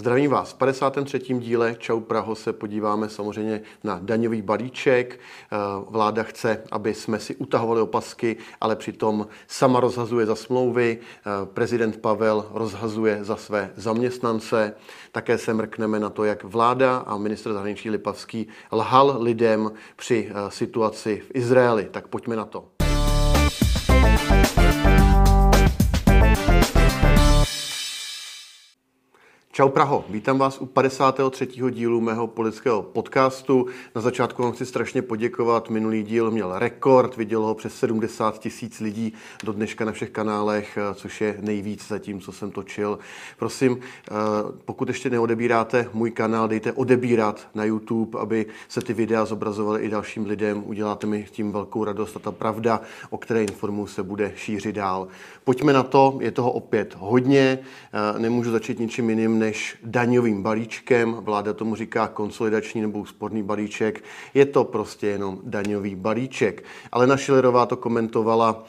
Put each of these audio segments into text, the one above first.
Zdravím vás. V 53. díle Čau Praho se podíváme samozřejmě na daňový balíček. Eh, vláda chce, aby jsme si utahovali opasky, ale přitom sama rozhazuje za smlouvy. Eh, prezident Pavel rozhazuje za své zaměstnance. Také se mrkneme na to, jak vláda a ministr zahraničí Lipavský lhal lidem při eh, situaci v Izraeli. Tak pojďme na to. Čau Praho, vítám vás u 53. dílu mého politického podcastu. Na začátku vám chci strašně poděkovat. Minulý díl měl rekord, vidělo ho přes 70 tisíc lidí do dneška na všech kanálech, což je nejvíc za tím, co jsem točil. Prosím, eh, pokud ještě neodebíráte můj kanál, dejte odebírat na YouTube, aby se ty videa zobrazovaly i dalším lidem. Uděláte mi tím velkou radost a ta pravda, o které informuji, se bude šířit dál. Pojďme na to, je toho opět hodně, eh, nemůžu začít ničím jiným, než daňovým balíčkem. Vláda tomu říká konsolidační nebo úsporný balíček. Je to prostě jenom daňový balíček. Ale Schillerová to komentovala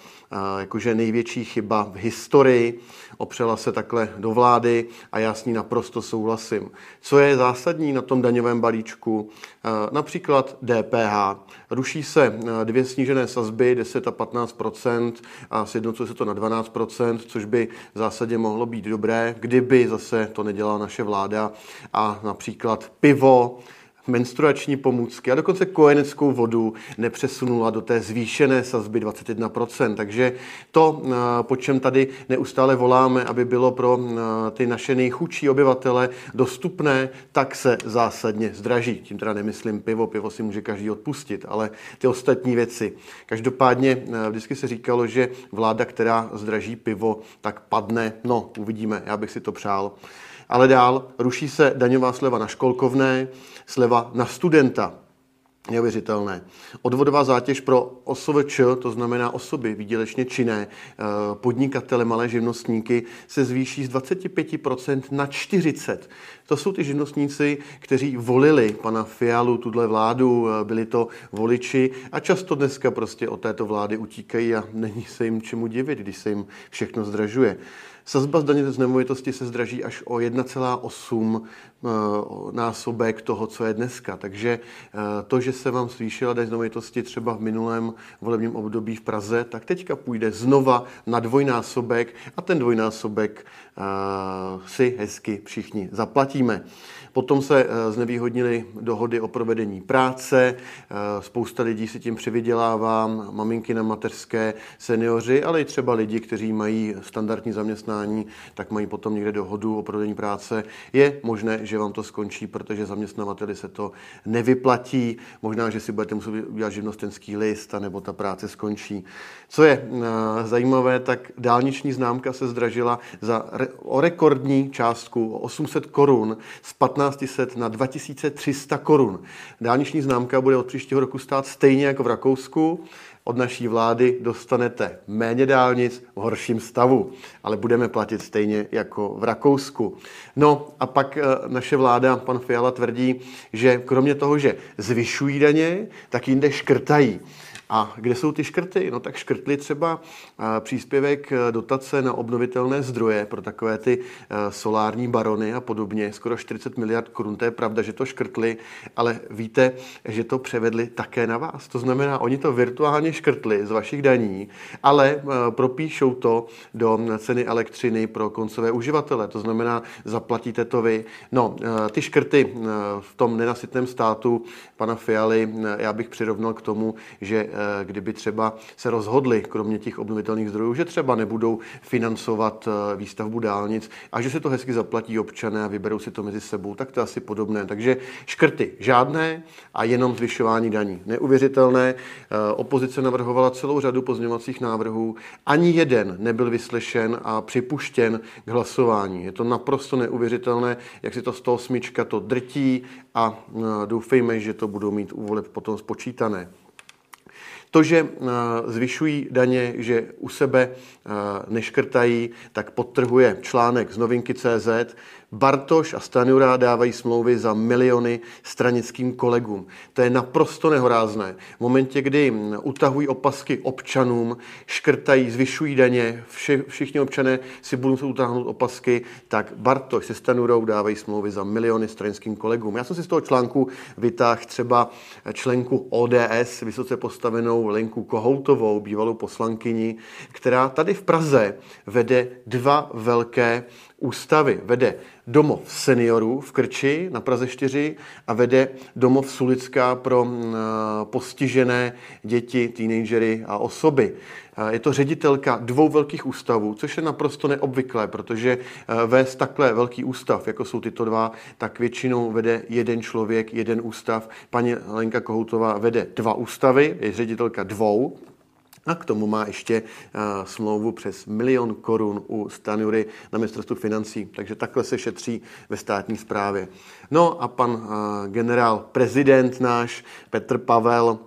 jakože největší chyba v historii, opřela se takhle do vlády a já s ní naprosto souhlasím. Co je zásadní na tom daňovém balíčku? Například DPH. Ruší se dvě snížené sazby, 10 a 15% a sjednocuje se to na 12% což by v zásadě mohlo být dobré, kdyby zase to nedělala naše vláda a například pivo, menstruační pomůcky a dokonce kojeneckou vodu nepřesunula do té zvýšené sazby 21%. Takže to, eh, po čem tady neustále voláme, aby bylo pro eh, ty naše nejchudší obyvatele dostupné, tak se zásadně zdraží. Tím teda nemyslím pivo, pivo si může každý odpustit, ale ty ostatní věci. Každopádně eh, vždycky se říkalo, že vláda, která zdraží pivo, tak padne. No, uvidíme, já bych si to přál. Ale dál ruší se daňová sleva na školkovné, sleva na studenta. Neuvěřitelné. Odvodová zátěž pro OSVČ, to znamená osoby výdělečně činné, eh, podnikatele, malé živnostníky, se zvýší z 25% na 40%. To jsou ty živnostníci, kteří volili pana Fialu, tuhle vládu, eh, byli to voliči a často dneska prostě od této vlády utíkají a není se jim čemu divit, když se jim všechno zdražuje. Sazba z daně z nemovitosti se zdraží až o 1,8 eh, násobek toho, co je dneska. Takže eh, to, že se vám zvýšila daň z nemovitosti třeba v minulém volebním období v Praze, tak teďka půjde znova na dvojnásobek a ten dvojnásobek eh, si hezky všichni zaplatíme. Potom se eh, znevýhodnily dohody o provedení práce, eh, spousta lidí si tím přivydělává, maminky na mateřské, seniori, ale i třeba lidi, kteří mají standardní zaměstnání, tak mají potom někde dohodu o provedení práce. Je možné, že vám to skončí, protože zaměstnavateli se to nevyplatí. Možná, že si budete muset udělat živnostenský list, nebo ta práce skončí. Co je eh, zajímavé, tak dálniční známka se zdražila za o rekordní částku, o 800 korun z 15 1500 na 2300 korun. Dálniční známka bude od příštího roku stát stejně jako v Rakousku. Od naší vlády dostanete méně dálnic v horším stavu, ale budeme platit stejně jako v Rakousku. No a pak eh, naše vláda, pan Fiala tvrdí, že kromě toho, že zvyšují daně, tak jinde škrtají. A kde jsou ty škrty? No tak škrtli třeba eh, příspěvek eh, dotace na obnovitelné zdroje pro takové ty eh, solární barony a podobně, skoro 40 miliard korun. To je pravda, že to škrtli, ale víte, že to převedli také na vás. To znamená, oni to virtuálně škrtli z vašich daní, ale propíšou to do ceny elektřiny pro koncové uživatele. To znamená, zaplatíte to vy. No, ty škrty v tom nenasytném státu pana Fialy já bych přirovnal k tomu, že kdyby třeba se rozhodli, kromě těch obnovitelných zdrojů, že třeba nebudou financovat eh, výstavbu dálnic a že se to hezky zaplatí občané a vyberou si to mezi sebou, tak to je asi podobné. Takže škrty žádné a jenom zvyšování daní. Neuvěřitelné. Eh, opozice navrhovala celou řadu pozměňovacích návrhů. Ani jeden nebyl vyslyšen a připuštěn k hlasování. Je to naprosto neuvěřitelné, jak si to 108 to drtí a doufejme, že to budou mít u potom spočítané. To, že zvyšují daně, že u sebe neškrtají, tak podtrhuje článek z novinky CZ, Bartoš a Stanura dávají smlouvy za miliony stranickým kolegům. To je naprosto nehorázné. V momentě, kdy utahují opasky občanům, škrtají, zvyšují daně, vši, všichni občané si budou se utáhnout opasky, tak Bartoš se Stanurou dávají smlouvy za miliony stranickým kolegům. Já jsem si z toho článku vytáhl třeba členku ODS, vysoce postavenou Lenku Kohoutovou, bývalou poslankyni, která tady v Praze vede dva velké ústavy. Vede domov seniorů v Krči na Praze 4 a vede domov Sulická pro mm, postižené děti, teenagery a osoby. Je to ředitelka dvou velkých ústavů, což je naprosto neobvyklé, protože vést takhle velký ústav, jako jsou tyto dva, tak většinou vede jeden člověk, jeden ústav. Paní Lenka Kohoutová vede dva ústavy, je ředitelka dvou a k tomu má ještě uh, smlouvu přes milion korun u Stanury na ministerstvu financí. Takže takhle se šetří ve státní správě. No a pan uh, generál prezident náš Petr Pavel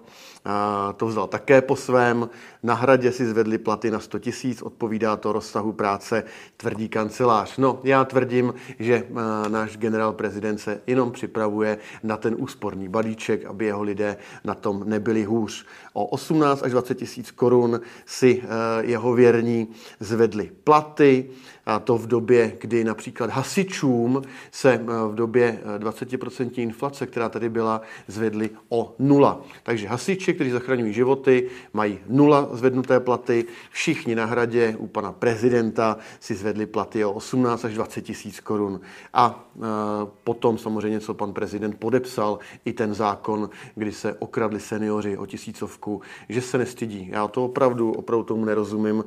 to vzal také po svém. Na hradě si zvedli platy na 100 tisíc, odpovídá to rozsahu práce, tvrdí kancelář. No, já tvrdím, že náš generál prezident se jenom připravuje na ten úsporný balíček, aby jeho lidé na tom nebyli hůř. O 18 až 20 tisíc korun si jeho věrní zvedli platy, a to v době, kdy například hasičům se v době 20% inflace, která tady byla, zvedli o nula. Takže hasiči, kteří zachraňují životy, mají nula zvednuté platy. Všichni na hradě u pana prezidenta si zvedli platy o 18 až 20 tisíc korun. A e, potom samozřejmě, co pan prezident podepsal, i ten zákon, kdy se okradli seniori o tisícovku, že se nestydí. Já to opravdu, opravdu tomu nerozumím.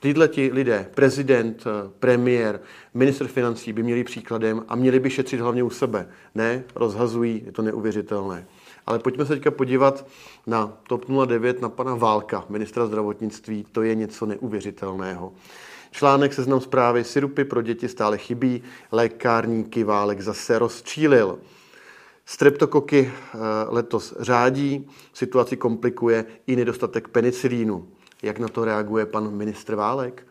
Tyhle ti lidé, prezident, premiér, minister financí by měli příkladem a měli by šetřit hlavně u sebe. Ne, rozhazují, je to neuvěřitelné. Ale pojďme se teďka podívat na TOP 09, na pana Válka, ministra zdravotnictví. To je něco neuvěřitelného. Článek seznam zprávy, syrupy pro děti stále chybí, lékárníky Válek zase rozčílil. Streptokoky eh, letos řádí, situaci komplikuje i nedostatek penicilínu. Jak na to reaguje pan ministr Válek?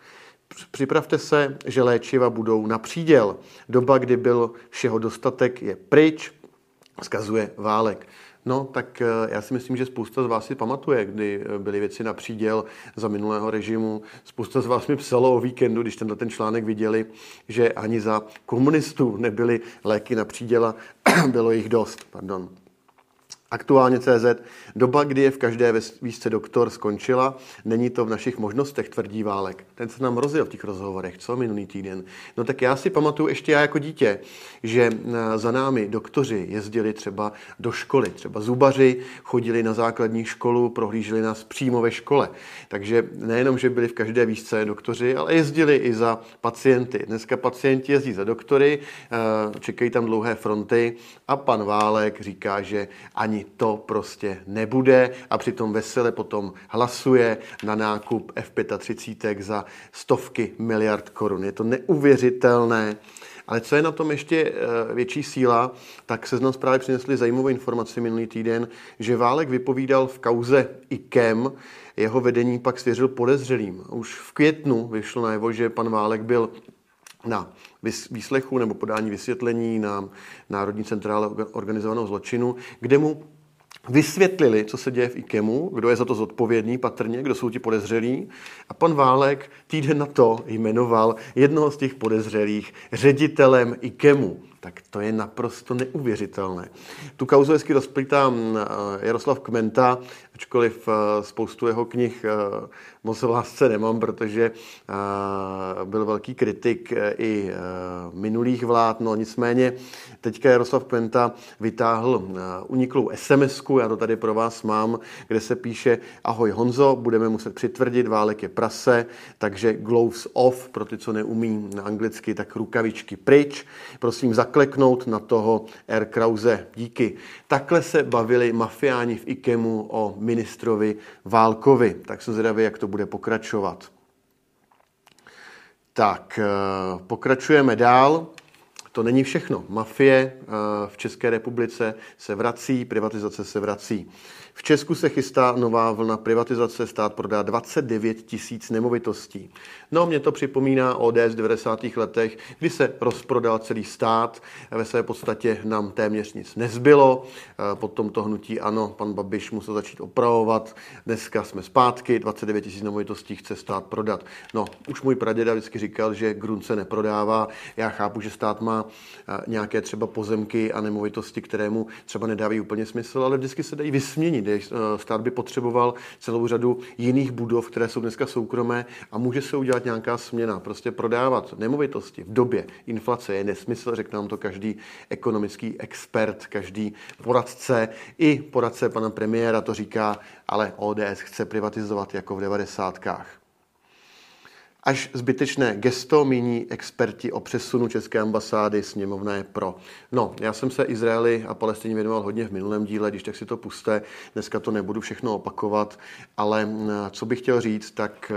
Připravte se, že léčiva budou na příděl. Doba, kdy byl všeho dostatek, je pryč, zkazuje Válek. No, tak eh, já si myslím, že spousta z vás si pamatuje, kdy eh, byly věci na příděl za minulého režimu. Spousta z vás mi psalo o víkendu, když tenhle ten článek viděli, že ani za komunistů nebyly léky na příděla, bylo jich dost. Pardon. Aktuálně CZ, doba, kdy je v každé výzce doktor, skončila. Není to v našich možnostech, tvrdí Válek. Ten se nám rozjel v těch rozhovorech, co minulý týden. No tak já si pamatuju ještě já jako dítě, že eh, za námi doktoři jezdili třeba do školy. Třeba zubaři chodili na základní školu, prohlíželi nás přímo ve škole. Takže nejenom, že byli v každé výzce doktoři, ale jezdili i za pacienty. Dneska pacienti jezdí za doktory, eh, čekají tam dlouhé fronty a pan Válek říká, že ani to prostě nebude a přitom vesele potom hlasuje na nákup F-35 za stovky miliard korun. Je to neuvěřitelné. Ale co je na tom ještě eh, větší síla, tak se nám zprávy přinesli zajímavou informaci minulý týden, že Válek vypovídal v kauze IKEM, jeho vedení pak svěřil podezřelým. Už v květnu vyšlo najevo, že pan Válek byl na výslechu nebo podání vysvětlení na Národní centrále organizovaného zločinu, kde mu vysvětlili, co se děje v IKEMu, kdo je za to zodpovědný patrně, kdo jsou ti podezřelí. A pan Válek týden na to jmenoval jednoho z těch podezřelých ředitelem IKEMu. Tak to je naprosto neuvěřitelné. Tu kauzu hezky rozplítá eh, Jaroslav Kmenta, ačkoliv eh, spoustu jeho knih eh, moc v lásce nemám, protože byl velký kritik i minulých vlád, no nicméně teďka Jaroslav Kmenta vytáhl uniklou sms já to tady pro vás mám, kde se píše Ahoj Honzo, budeme muset přitvrdit, válek je prase, takže gloves off, pro ty, co neumí anglicky, tak rukavičky pryč. Prosím, za zakleknout na toho R. Krause. Díky. Takhle se bavili mafiáni v IKEMu o ministrovi Válkovi. Tak jsem zvědavý, jak to bude pokračovat. Tak, eh, pokračujeme dál. To není všechno. Mafie eh, v České republice se vrací, privatizace se vrací. V Česku se chystá nová vlna privatizace, stát prodá 29 tisíc nemovitostí. No, mě to připomíná ODS v 90. letech, kdy se rozprodal celý stát, ve své podstatě nám téměř nic nezbylo, po tomto hnutí ano, pan Babiš musel začít opravovat, dneska jsme zpátky, 29 tisíc nemovitostí chce stát prodat. No, už můj praděda vždycky říkal, že grun se neprodává, já chápu, že stát má nějaké třeba pozemky a nemovitosti, které mu třeba nedávají úplně smysl, ale vždycky se dají vysměnit. Stát by potřeboval celou řadu jiných budov, které jsou dneska soukromé a může se udělat nějaká směna. Prostě prodávat nemovitosti v době inflace je nesmysl, řekne nám to každý ekonomický expert, každý poradce, i poradce pana premiéra to říká, ale ODS chce privatizovat jako v devadesátkách. Až zbytečné gesto míní experti o přesunu České ambasády sněmovné pro. No, já jsem se Izraeli a Palestině věnoval hodně v minulém díle, když tak si to puste. Dneska to nebudu všechno opakovat, ale co bych chtěl říct, tak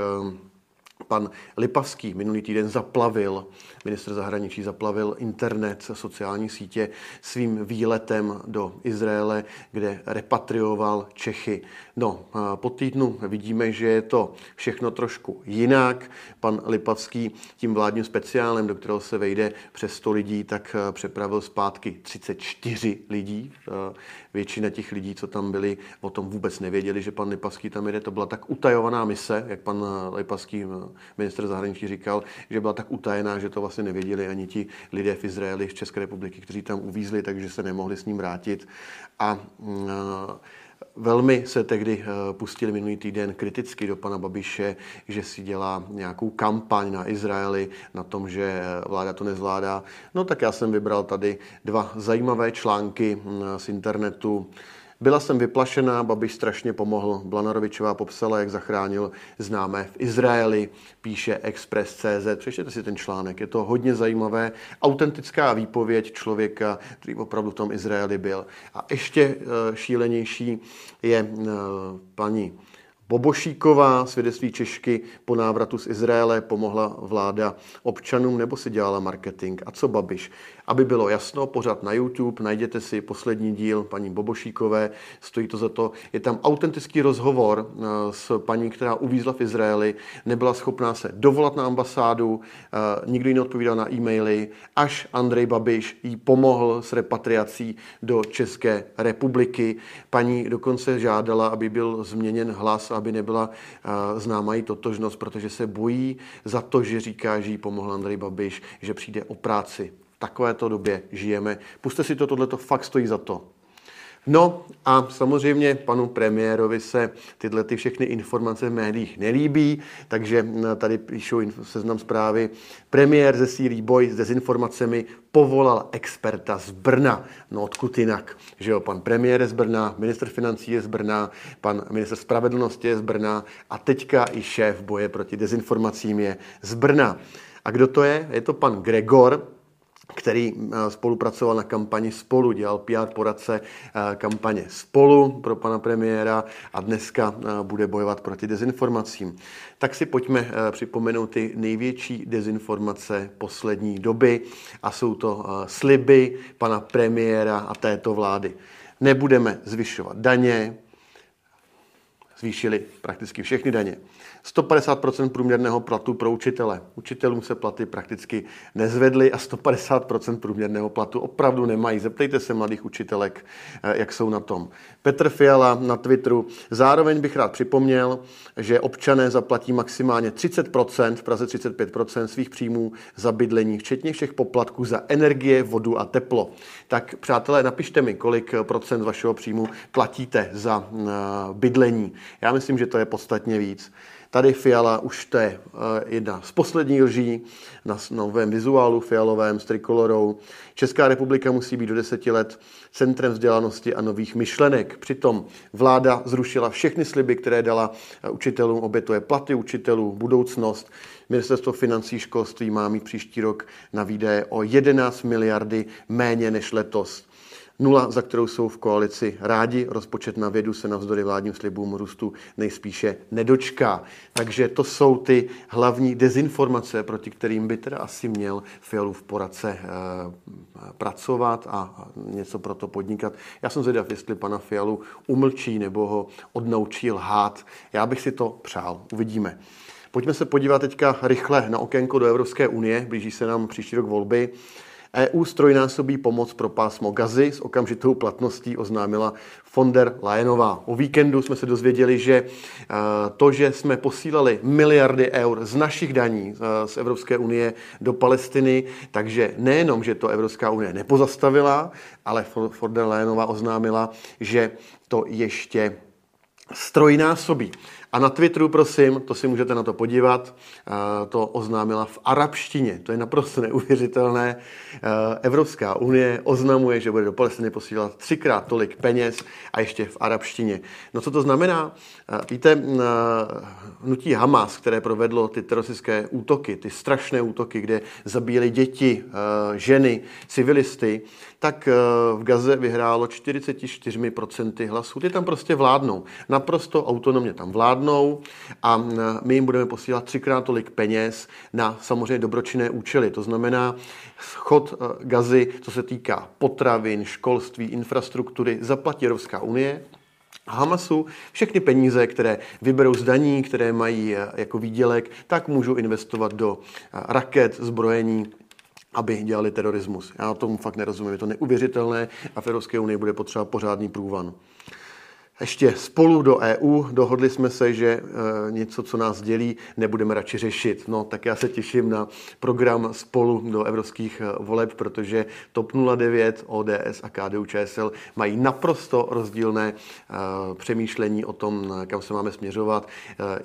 Pan Lipavský minulý týden zaplavil, ministr zahraničí zaplavil internet, sociální sítě svým výletem do Izraele, kde repatrioval Čechy. No, po týdnu vidíme, že je to všechno trošku jinak. Pan Lipavský tím vládním speciálem, do kterého se vejde přes 100 lidí, tak eh, přepravil zpátky 34 lidí. Eh, většina těch lidí, co tam byli, o tom vůbec nevěděli, že pan Lipavský tam jede. To byla tak utajovaná mise, jak pan Lipavský, minister zahraničí, říkal, že byla tak utajená, že to vlastně nevěděli ani ti lidé v Izraeli, v České republiky, kteří tam uvízli, takže se nemohli s ním vrátit. A mm, Velmi se tehdy eh, pustili minulý týden kriticky do pana Babiše, že si dělá nějakou kampaň na Izraeli, na tom, že vláda to nezvládá. No tak já jsem vybral tady dva zajímavé články mm, z internetu. Byla jsem vyplašená, Babiš strašně pomohl. Blanarovičová popsala, jak zachránil známé v Izraeli, píše Express.cz. Přečtěte si ten článek, je to hodně zajímavé. Autentická výpověď člověka, který opravdu v tom Izraeli byl. A ještě eh, šílenější je eh, paní Bobošíková, svědectví Češky po návratu z Izraele, pomohla vláda občanům nebo si dělala marketing. A co Babiš? Aby bylo jasno, pořád na YouTube, najděte si poslední díl paní Bobošíkové, stojí to za to. Je tam autentický rozhovor eh, s paní, která uvízla v Izraeli, nebyla schopná se dovolat na ambasádu, eh, nikdo jí neodpovídal na e-maily, až Andrej Babiš jí pomohl s repatriací do České republiky. Paní dokonce žádala, aby byl změněn hlas, aby nebyla eh, známa její totožnost, protože se bojí za to, že říká, že jí pomohl Andrej Babiš, že přijde o práci takovéto době žijeme. Puste si to, tohle to fakt stojí za to. No a samozřejmě panu premiérovi se tyhle ty všechny informace v médiích nelíbí, takže tady píšou seznam zprávy. Premiér ze Sírí boj s dezinformacemi povolal experta z Brna. No odkud jinak, že jo, pan premiér je z Brna, minister financí je z Brna, pan minister spravedlnosti je z Brna a teďka i šéf boje proti dezinformacím je z Brna. A kdo to je? Je to pan Gregor, který eh, spolupracoval na kampani Spolu, dělal PR poradce eh, kampaně Spolu pro pana premiéra a dneska eh, bude bojovat proti dezinformacím. Tak si pojďme připomenout ty největší dezinformace poslední doby a jsou to sliby pana premiéra a této vlády. Nebudeme zvyšovat daně, zvýšili prakticky všechny daně. 150% průměrného platu pro učitele. Učitelům se platy prakticky nezvedly a 150% průměrného platu opravdu nemají. Zeptejte se mladých učitelek, eh, jak jsou na tom. Petr Fiala na Twitteru. Zároveň bych rád připomněl, že občané zaplatí maximálně 30%, v Praze 35% svých příjmů za bydlení, včetně všech poplatků za energie, vodu a teplo. Tak přátelé, napište mi, kolik procent vašeho příjmu platíte za eh, bydlení. Já myslím, že to je podstatně víc. Tady Fiala už to je eh, jedna z posledních lží na novém vizuálu fialovém s trikolorou. Česká republika musí být do deseti let centrem vzdělanosti a nových myšlenek. Přitom vláda zrušila všechny sliby, které dala eh, učitelům, obětuje platy učitelů, budoucnost. Ministerstvo financí školství má mít příští rok na výdaje o 11 miliardy méně než letos. Nula, za kterou jsou v koalici rádi, rozpočet na vědu se navzdory vládním slibům růstu nejspíše nedočká. Takže to jsou ty hlavní dezinformace, proti kterým by teda asi měl Fialův poradce eh, pracovat a něco pro to podnikat. Já jsem zvědav, jestli pana Fialu umlčí nebo ho odnaučí lhát. Já bych si to přál. Uvidíme. Pojďme se podívat teďka rychle na okénko do Evropské unie. Blíží se nám příští rok volby. EU strojnásobí pomoc pro pásmo Gazy s okamžitou platností oznámila von der Leyenová. O víkendu jsme se dozvěděli, že e, to, že jsme posílali miliardy eur z našich daní e, z Evropské unie do Palestiny, takže nejenom, že to Evropská unie nepozastavila, ale von der Leyenová oznámila, že to ještě strojnásobí. A na Twitteru, prosím, to si můžete na to podívat, eh, to oznámila v arabštině. To je naprosto neuvěřitelné. Eh, Evropská unie oznamuje, že bude do Palestiny posílat třikrát tolik peněz a ještě v arabštině. No co to znamená? Eh, víte, hnutí Hamas, které provedlo ty teroristické útoky, ty strašné útoky, kde zabíjeli děti, ženy, civilisty, tak v Gaze vyhrálo 44% hlasů. Ty tam prostě vládnou. Naprosto autonomně tam vládnou a my jim budeme posílat třikrát tolik peněz na samozřejmě dobročinné účely. To znamená, schod e, gazy, co se týká potravin, školství, infrastruktury, zaplatí Evropská unie, Hamasu všechny peníze, které vyberou z daní, které mají jako výdělek, tak můžou investovat do raket, zbrojení, aby dělali terorismus. Já tomu fakt nerozumím, je to neuvěřitelné a v Evropské unii bude potřeba pořádný průvan ještě spolu do EU. Dohodli jsme se, že e, něco, co nás dělí, nebudeme radši řešit. No, tak já se těším na program spolu do evropských e, voleb, protože TOP 09, ODS a KDU ČSL mají naprosto rozdílné e, přemýšlení o tom, kam se máme směřovat.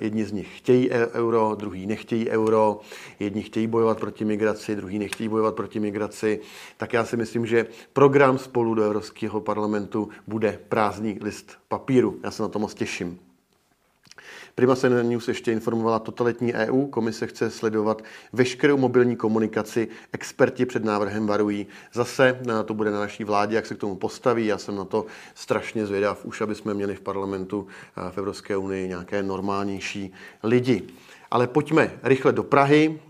Jedni z nich chtějí euro, druhý nechtějí euro, jedni chtějí bojovat proti migraci, druhý nechtějí bojovat proti migraci. Tak já si myslím, že program spolu do Evropského parlamentu bude prázdný list papíru papíru. Já se na to moc těším. Prima News ještě informovala totalitní EU. Komise chce sledovat veškerou mobilní komunikaci. Experti před návrhem varují. Zase to bude na naší vládě, jak se k tomu postaví. Já jsem na to strašně zvědav, už aby jsme měli v parlamentu v Evropské unii nějaké normálnější lidi. Ale pojďme rychle do Prahy.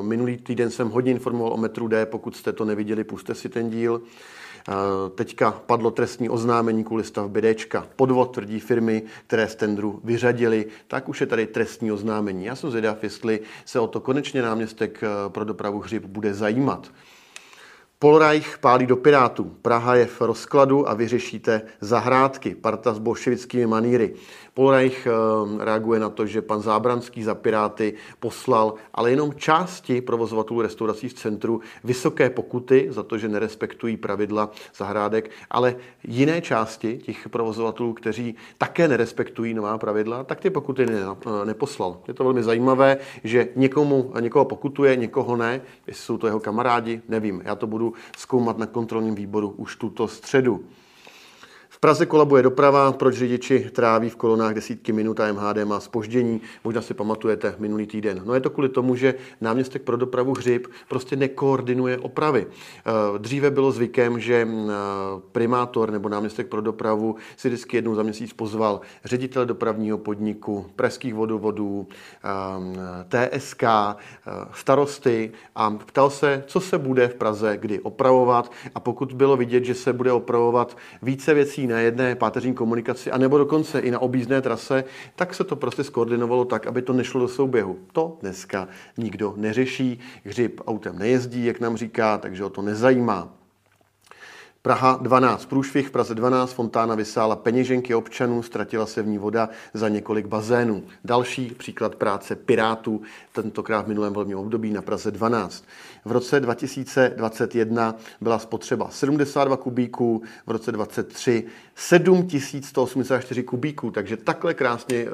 Minulý týden jsem hodně informoval o metru D. Pokud jste to neviděli, puste si ten díl. Teďka padlo trestní oznámení kvůli stavbě Dčka. Podvod tvrdí firmy, které z tendru vyřadili, tak už je tady trestní oznámení. Já jsem zvědav, jestli se o to konečně náměstek eh, pro dopravu Hřib bude zajímat. Polreich pálí do Pirátů. Praha je v rozkladu a vyřešíte zahrádky. Parta s bolševickými maníry. Polreich eh, reaguje na to, že pan Zábranský za Piráty poslal, ale jenom části provozovatelů restaurací v centru vysoké pokuty za to, že nerespektují pravidla zahrádek, ale jiné části těch provozovatelů, kteří také nerespektují nová pravidla, tak ty pokuty ne, eh, neposlal. Je to velmi zajímavé, že někomu, někoho pokutuje, někoho ne. Jestli jsou to jeho kamarádi, nevím. Já to budu zkoumat na kontrolním výboru už tuto středu. Praze kolabuje doprava, proč řidiči tráví v kolonách desítky minut a MHD má spoždění. Možná si pamatujete minulý týden. No je to kvůli tomu, že náměstek pro dopravu Hřib prostě nekoordinuje opravy. Eh, dříve bylo zvykem, že eh, primátor nebo náměstek pro dopravu si vždycky jednou za měsíc pozval ředitele dopravního podniku, pražských vodovodů, eh, TSK, starosty a ptal se, co se bude v Praze kdy opravovat a pokud bylo vidět, že se bude opravovat více věcí na jedné páteřní komunikaci, anebo dokonce i na objízdné trase, tak se to prostě skoordinovalo tak, aby to nešlo do souběhu. To dneska nikdo neřeší. Hřib autem nejezdí, jak nám říká, takže o to nezajímá. Praha 12. Průšvih v Praze 12. Fontána vysála peněženky občanů, ztratila se v ní voda za několik bazénů. Další příklad práce Pirátů, tentokrát v minulém volebním období na Praze 12. V roce 2021 byla spotřeba 72 kubíků, v roce 2023 7184 kubíků, takže takhle krásně eh,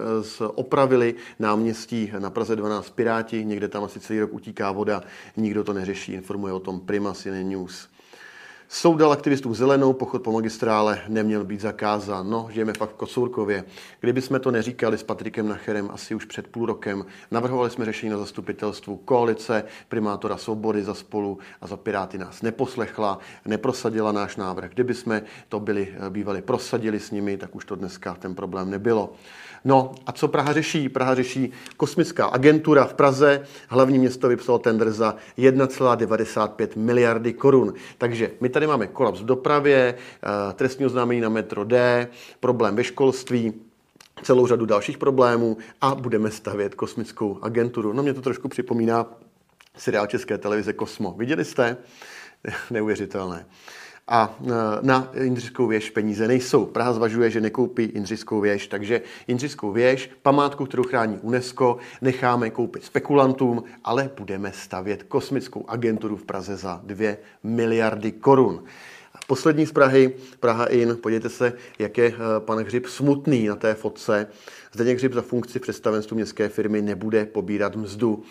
opravili náměstí na Praze 12 Piráti, někde tam asi celý rok utíká voda, nikdo to neřeší, informuje o tom Prima Cine News. Soud dal aktivistům zelenou, pochod po magistrále neměl být zakázán. No, žijeme fakt v Kocourkově. Kdyby jsme to neříkali s Patrikem Nacherem asi už před půl rokem, navrhovali jsme řešení na zastupitelstvu koalice, primátora Svobody za spolu a za Piráty nás neposlechla, neprosadila náš návrh. Kdyby jsme to byli, bývali prosadili s nimi, tak už to dneska ten problém nebylo. No a co Praha řeší? Praha řeší kosmická agentura v Praze. Hlavní město vypsalo tender za 1,95 miliardy korun. Takže my tady máme kolaps v dopravě, eh, trestní oznámení na metro D, problém ve školství, celou řadu dalších problémů a budeme stavět kosmickou agenturu. No mě to trošku připomíná seriál České televize Kosmo. Viděli jste? Neuvěřitelné a e, na Jindřišskou věž peníze nejsou. Praha zvažuje, že nekoupí Jindřišskou věž, takže Jindřišskou věž, památku, kterou chrání UNESCO, necháme koupit spekulantům, ale budeme stavět kosmickou agenturu v Praze za 2 miliardy korun. Poslední z Prahy, Praha In, podívejte se, jak je e, pan Hřib smutný na té fotce. Zdeněk Hřib za funkci v představenstvu městské firmy nebude pobírat mzdu.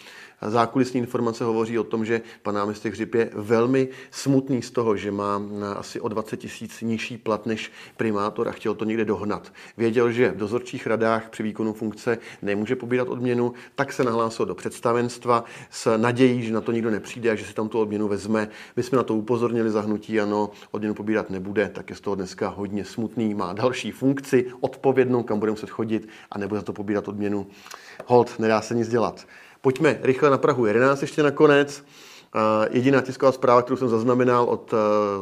Zákulisní informace hovoří o tom, že pan náměstek Hřib je velmi smutný z toho, že má asi o 20 tisíc nižší plat než primátor a chtěl to někde dohnat. Věděl, že v dozorčích radách při výkonu funkce nemůže pobírat odměnu, tak se nahlásil do představenstva s nadějí, že na to nikdo nepřijde a že si tam tu odměnu vezme. My jsme na to upozornili zahnutí, ano, odměnu pobírat nebude, tak je z toho dneska hodně smutný. Má další funkci, odpovědnou, kam bude muset chodit a nebude za to pobírat odměnu. Hold, nedá se nic dělat. Pojďme rychle na Prahu 11 ještě nakonec. Jediná tisková zpráva, kterou jsem zaznamenal od eh,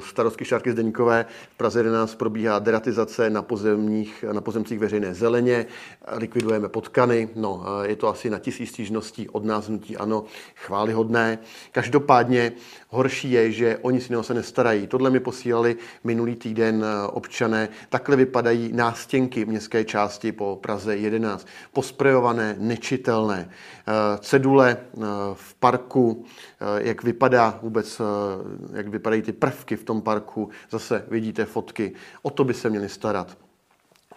starostky Šárky Zdeňkové, v Praze 11 probíhá deratizace na, pozemních, na pozemcích veřejné zeleně, likvidujeme potkany, no, je to asi na tisíc stížností od nás hnutí, ano, chválihodné. Každopádně horší je, že oni si se nestarají. Tohle mi posílali minulý týden eh, občané. Takhle vypadají nástěnky městské části po Praze 11. Posprejované, nečitelné. Eh, cedule v parku, jak jak vypadá vůbec, eh, jak vypadají ty prvky v tom parku, zase vidíte fotky, o to by se měli starat.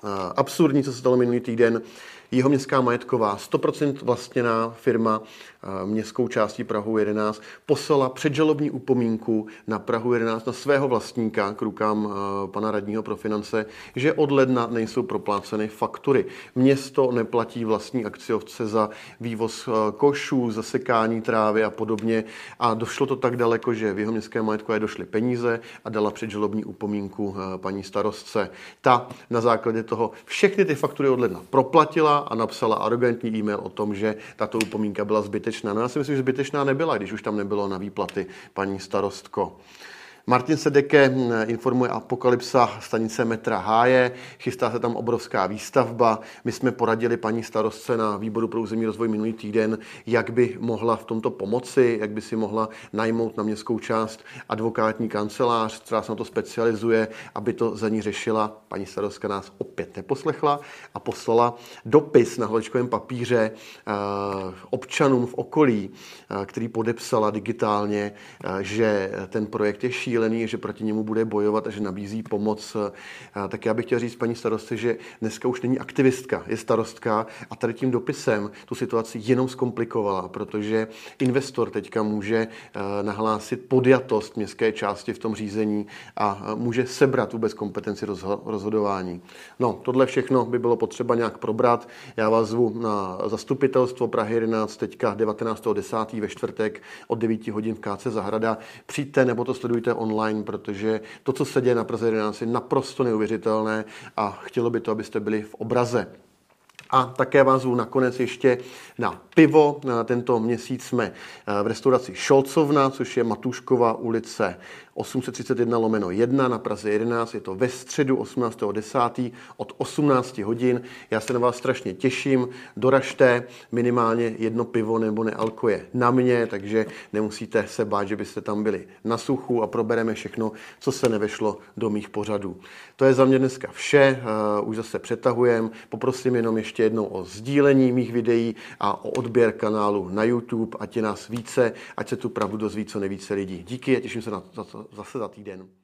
Eh, absurdní, co se stalo minulý týden, jeho městská majetková, 100% vlastněná firma městskou částí Prahu 11 poslala předžalobní upomínku na Prahu 11 na svého vlastníka k rukám eh, pana radního pro finance, že od ledna nejsou propláceny faktury. Město neplatí vlastní akciovce za vývoz eh, košů, zasekání trávy a podobně a došlo to tak daleko, že v jeho městské majetkové došly peníze a dala předžalobní upomínku paní starostce. Ta na základě toho všechny ty faktury od ledna proplatila a napsala arrogantní e-mail o tom, že tato upomínka byla zbytečná. No já si myslím, že zbytečná nebyla, když už tam nebylo na výplaty paní starostko. Martin Sedeke informuje Apokalypsa stanice metra Háje, chystá se tam obrovská výstavba. My jsme poradili paní starostce na výboru pro územní rozvoj minulý týden, jak by mohla v tomto pomoci, jak by si mohla najmout na městskou část advokátní kancelář, která se na to specializuje, aby to za ní řešila. Paní starostka nás opět neposlechla a poslala dopis na hlavičkovém papíře eh, občanům v okolí, eh, který podepsala digitálně, eh, že ten projekt je šílený šílený, že proti němu bude bojovat a že nabízí pomoc. Tak já bych chtěl říct paní starostce, že dneska už není aktivistka, je starostka a tady tím dopisem tu situaci jenom zkomplikovala, protože investor teďka může eh, nahlásit podjatost městské části v tom řízení a eh, může sebrat vůbec kompetenci rozhodování. No, tohle všechno by bylo potřeba nějak probrat. Já vás zvu na zastupitelstvo Prahy 11 teďka 19.10. ve čtvrtek od 9 hodin v KC Zahrada. Přijďte nebo to sledujte online, protože to, co se děje na Praze 11, je naprosto neuvěřitelné a chtělo by to, abyste byli v obraze. A také vás zvu nakonec ještě na pivo. Tento měsíc jsme eh, v restauraci Šolcovna, což je Matuškova ulice 831 lomeno 1 na Praze 11. Je to ve středu 18.10. od 18 hodin. Já se na vás strašně těším. Doražte minimálně jedno pivo nebo nealko je na mě, takže nemusíte se bát, že byste tam byli na suchu a probereme všechno, co se nevešlo do mých pořadů. To je za mě dneska vše. Uh, už zase přetahujem. Poprosím jenom ještě jednou o sdílení mých videí a o odběr kanálu na YouTube, ať je nás více, ať se tu pravdu dozví co nejvíce lidí. Díky a těším se na to zase za týden.